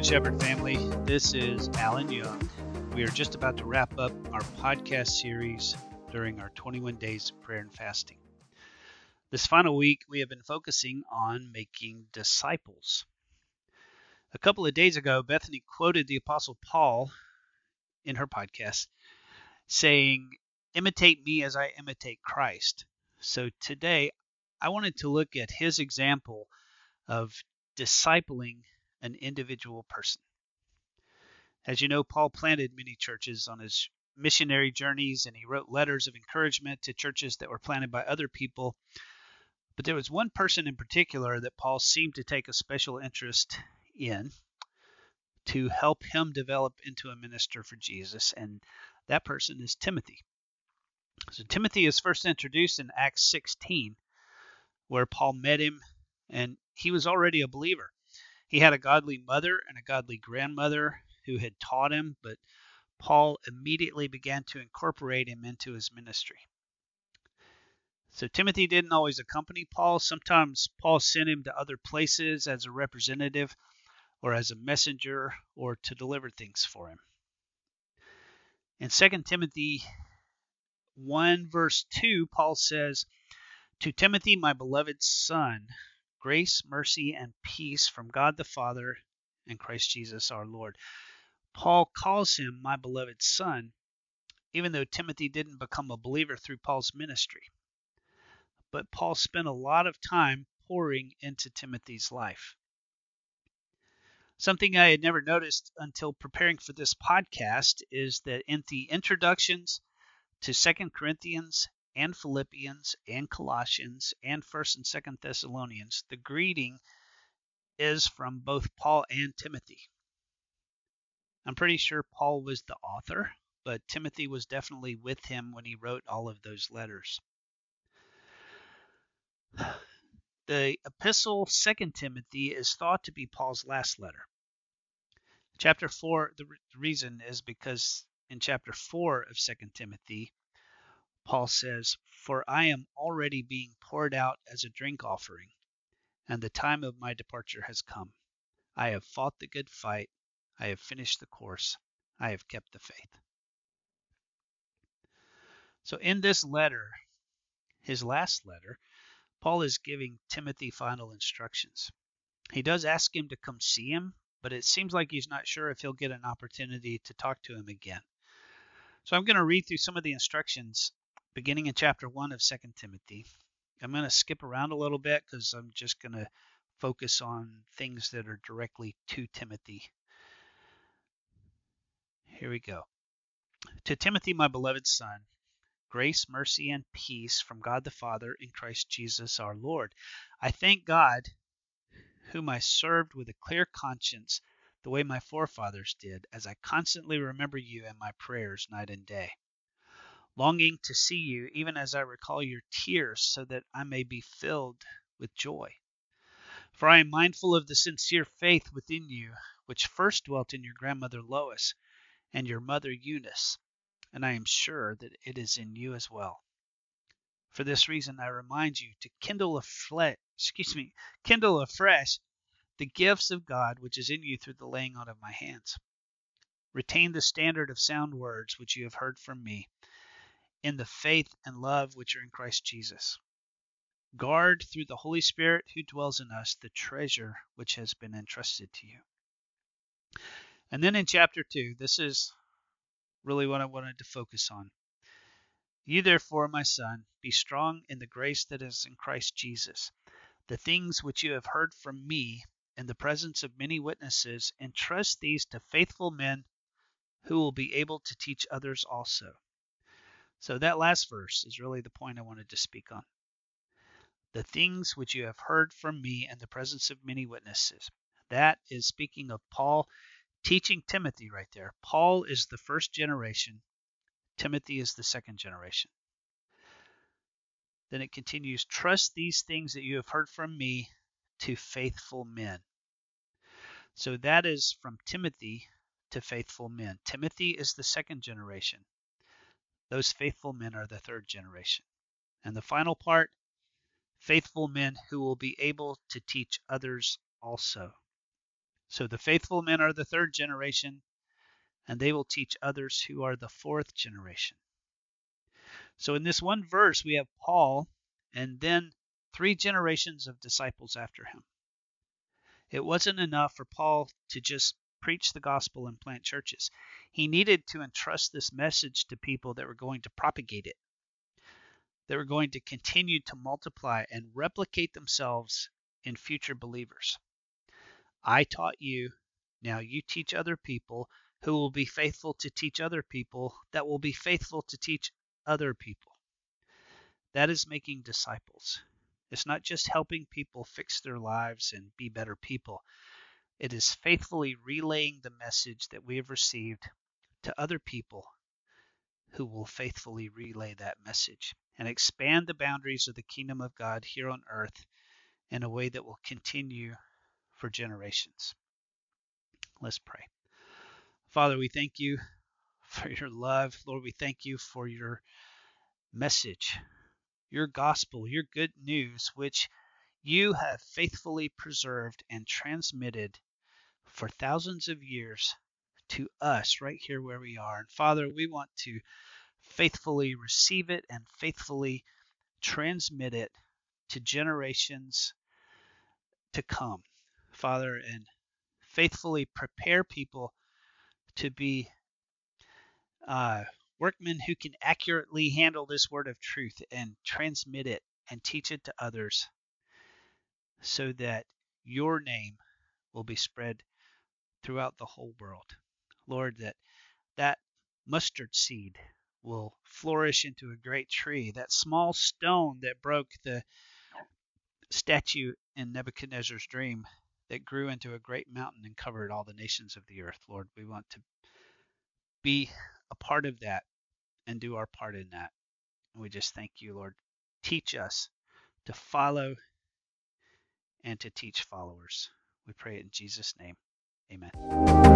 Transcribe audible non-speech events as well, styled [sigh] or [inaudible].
Good Shepherd family. This is Alan Young. We are just about to wrap up our podcast series during our 21 days of prayer and fasting. This final week, we have been focusing on making disciples. A couple of days ago, Bethany quoted the Apostle Paul in her podcast saying, Imitate me as I imitate Christ. So today, I wanted to look at his example of discipling an individual person. As you know, Paul planted many churches on his missionary journeys and he wrote letters of encouragement to churches that were planted by other people. But there was one person in particular that Paul seemed to take a special interest in to help him develop into a minister for Jesus, and that person is Timothy. So Timothy is first introduced in Acts 16, where Paul met him, and he was already a believer. He had a godly mother and a godly grandmother who had taught him, but Paul immediately began to incorporate him into his ministry. So Timothy didn't always accompany Paul. Sometimes Paul sent him to other places as a representative or as a messenger or to deliver things for him. In 2 Timothy 1 verse 2, Paul says, To Timothy, my beloved son, grace, mercy, and peace from God the Father and Christ Jesus our Lord. Paul calls him my beloved son, even though Timothy didn't become a believer through Paul's ministry. But Paul spent a lot of time pouring into Timothy's life. Something I had never noticed until preparing for this podcast is that in the introductions to Second Corinthians and Philippians and Colossians and 1st and 2nd Thessalonians, the greeting is from both Paul and Timothy. I'm pretty sure Paul was the author, but Timothy was definitely with him when he wrote all of those letters. [sighs] The epistle 2 Timothy is thought to be Paul's last letter. Chapter 4, the reason is because in chapter 4 of 2 Timothy, Paul says, For I am already being poured out as a drink offering, and the time of my departure has come. I have fought the good fight, I have finished the course, I have kept the faith. So, in this letter, his last letter, Paul is giving Timothy final instructions. He does ask him to come see him, but it seems like he's not sure if he'll get an opportunity to talk to him again. So I'm going to read through some of the instructions beginning in chapter 1 of 2 Timothy. I'm going to skip around a little bit because I'm just going to focus on things that are directly to Timothy. Here we go. To Timothy, my beloved son, grace, mercy, and peace from God the Father in Christ Jesus our Lord. I thank God, whom I served with a clear conscience, the way my forefathers did, as I constantly remember you in my prayers night and day longing to see you, even as I recall your tears, so that I may be filled with joy. For I am mindful of the sincere faith within you, which first dwelt in your grandmother Lois and your mother Eunice, and I am sure that it is in you as well. For this reason, I remind you to kindle afresh, excuse me, kindle afresh the gifts of God which is in you through the laying on of my hands. Retain the standard of sound words which you have heard from me in the faith and love which are in Christ Jesus. Guard through the Holy Spirit who dwells in us the treasure which has been entrusted to you. And then in chapter 2, this is really what I wanted to focus on. You therefore, my son, be strong in the grace that is in Christ Jesus. The things which you have heard from me in the presence of many witnesses, entrust these to faithful men who will be able to teach others also. So that last verse is really the point I wanted to speak on. The things which you have heard from me in the presence of many witnesses. That is speaking of Paul teaching Timothy right there. Paul is the first generation, Timothy is the second generation. Then it continues trust these things that you have heard from me to faithful men. So that is from Timothy to faithful men. Timothy is the second generation. Those faithful men are the third generation. And the final part faithful men who will be able to teach others also. So the faithful men are the third generation, and they will teach others who are the fourth generation. So in this one verse, we have Paul and then three generations of disciples after him. It wasn't enough for Paul to just preach the gospel and plant churches. He needed to entrust this message to people that were going to propagate it, that were going to continue to multiply and replicate themselves in future believers. I taught you, now you teach other people who will be faithful to teach other people that will be faithful to teach other people. That is making disciples. It's not just helping people fix their lives and be better people. It is faithfully relaying the message that we have received to other people who will faithfully relay that message and expand the boundaries of the kingdom of God here on earth in a way that will continue for generations. Let's pray. Father, we thank you for your love. Lord, we thank you for your message, your gospel, your good news, which you have faithfully preserved and transmitted for thousands of years to us right here where we are. And Father, we want to faithfully receive it and faithfully transmit it to generations to come, Father, and faithfully prepare people to be uh, workmen who can accurately handle this word of truth and transmit it and teach it to others so that your name will be spread throughout the whole world. Lord, that that mustard seed will flourish into a great tree. That small stone that broke the statue in Nebuchadnezzar's dream that grew into a great mountain and covered all the nations of the earth. Lord, we want to be a part of that and do our part in that. And we just thank you, Lord. Teach us to follow and to teach followers. We pray it in Jesus' name. Amen.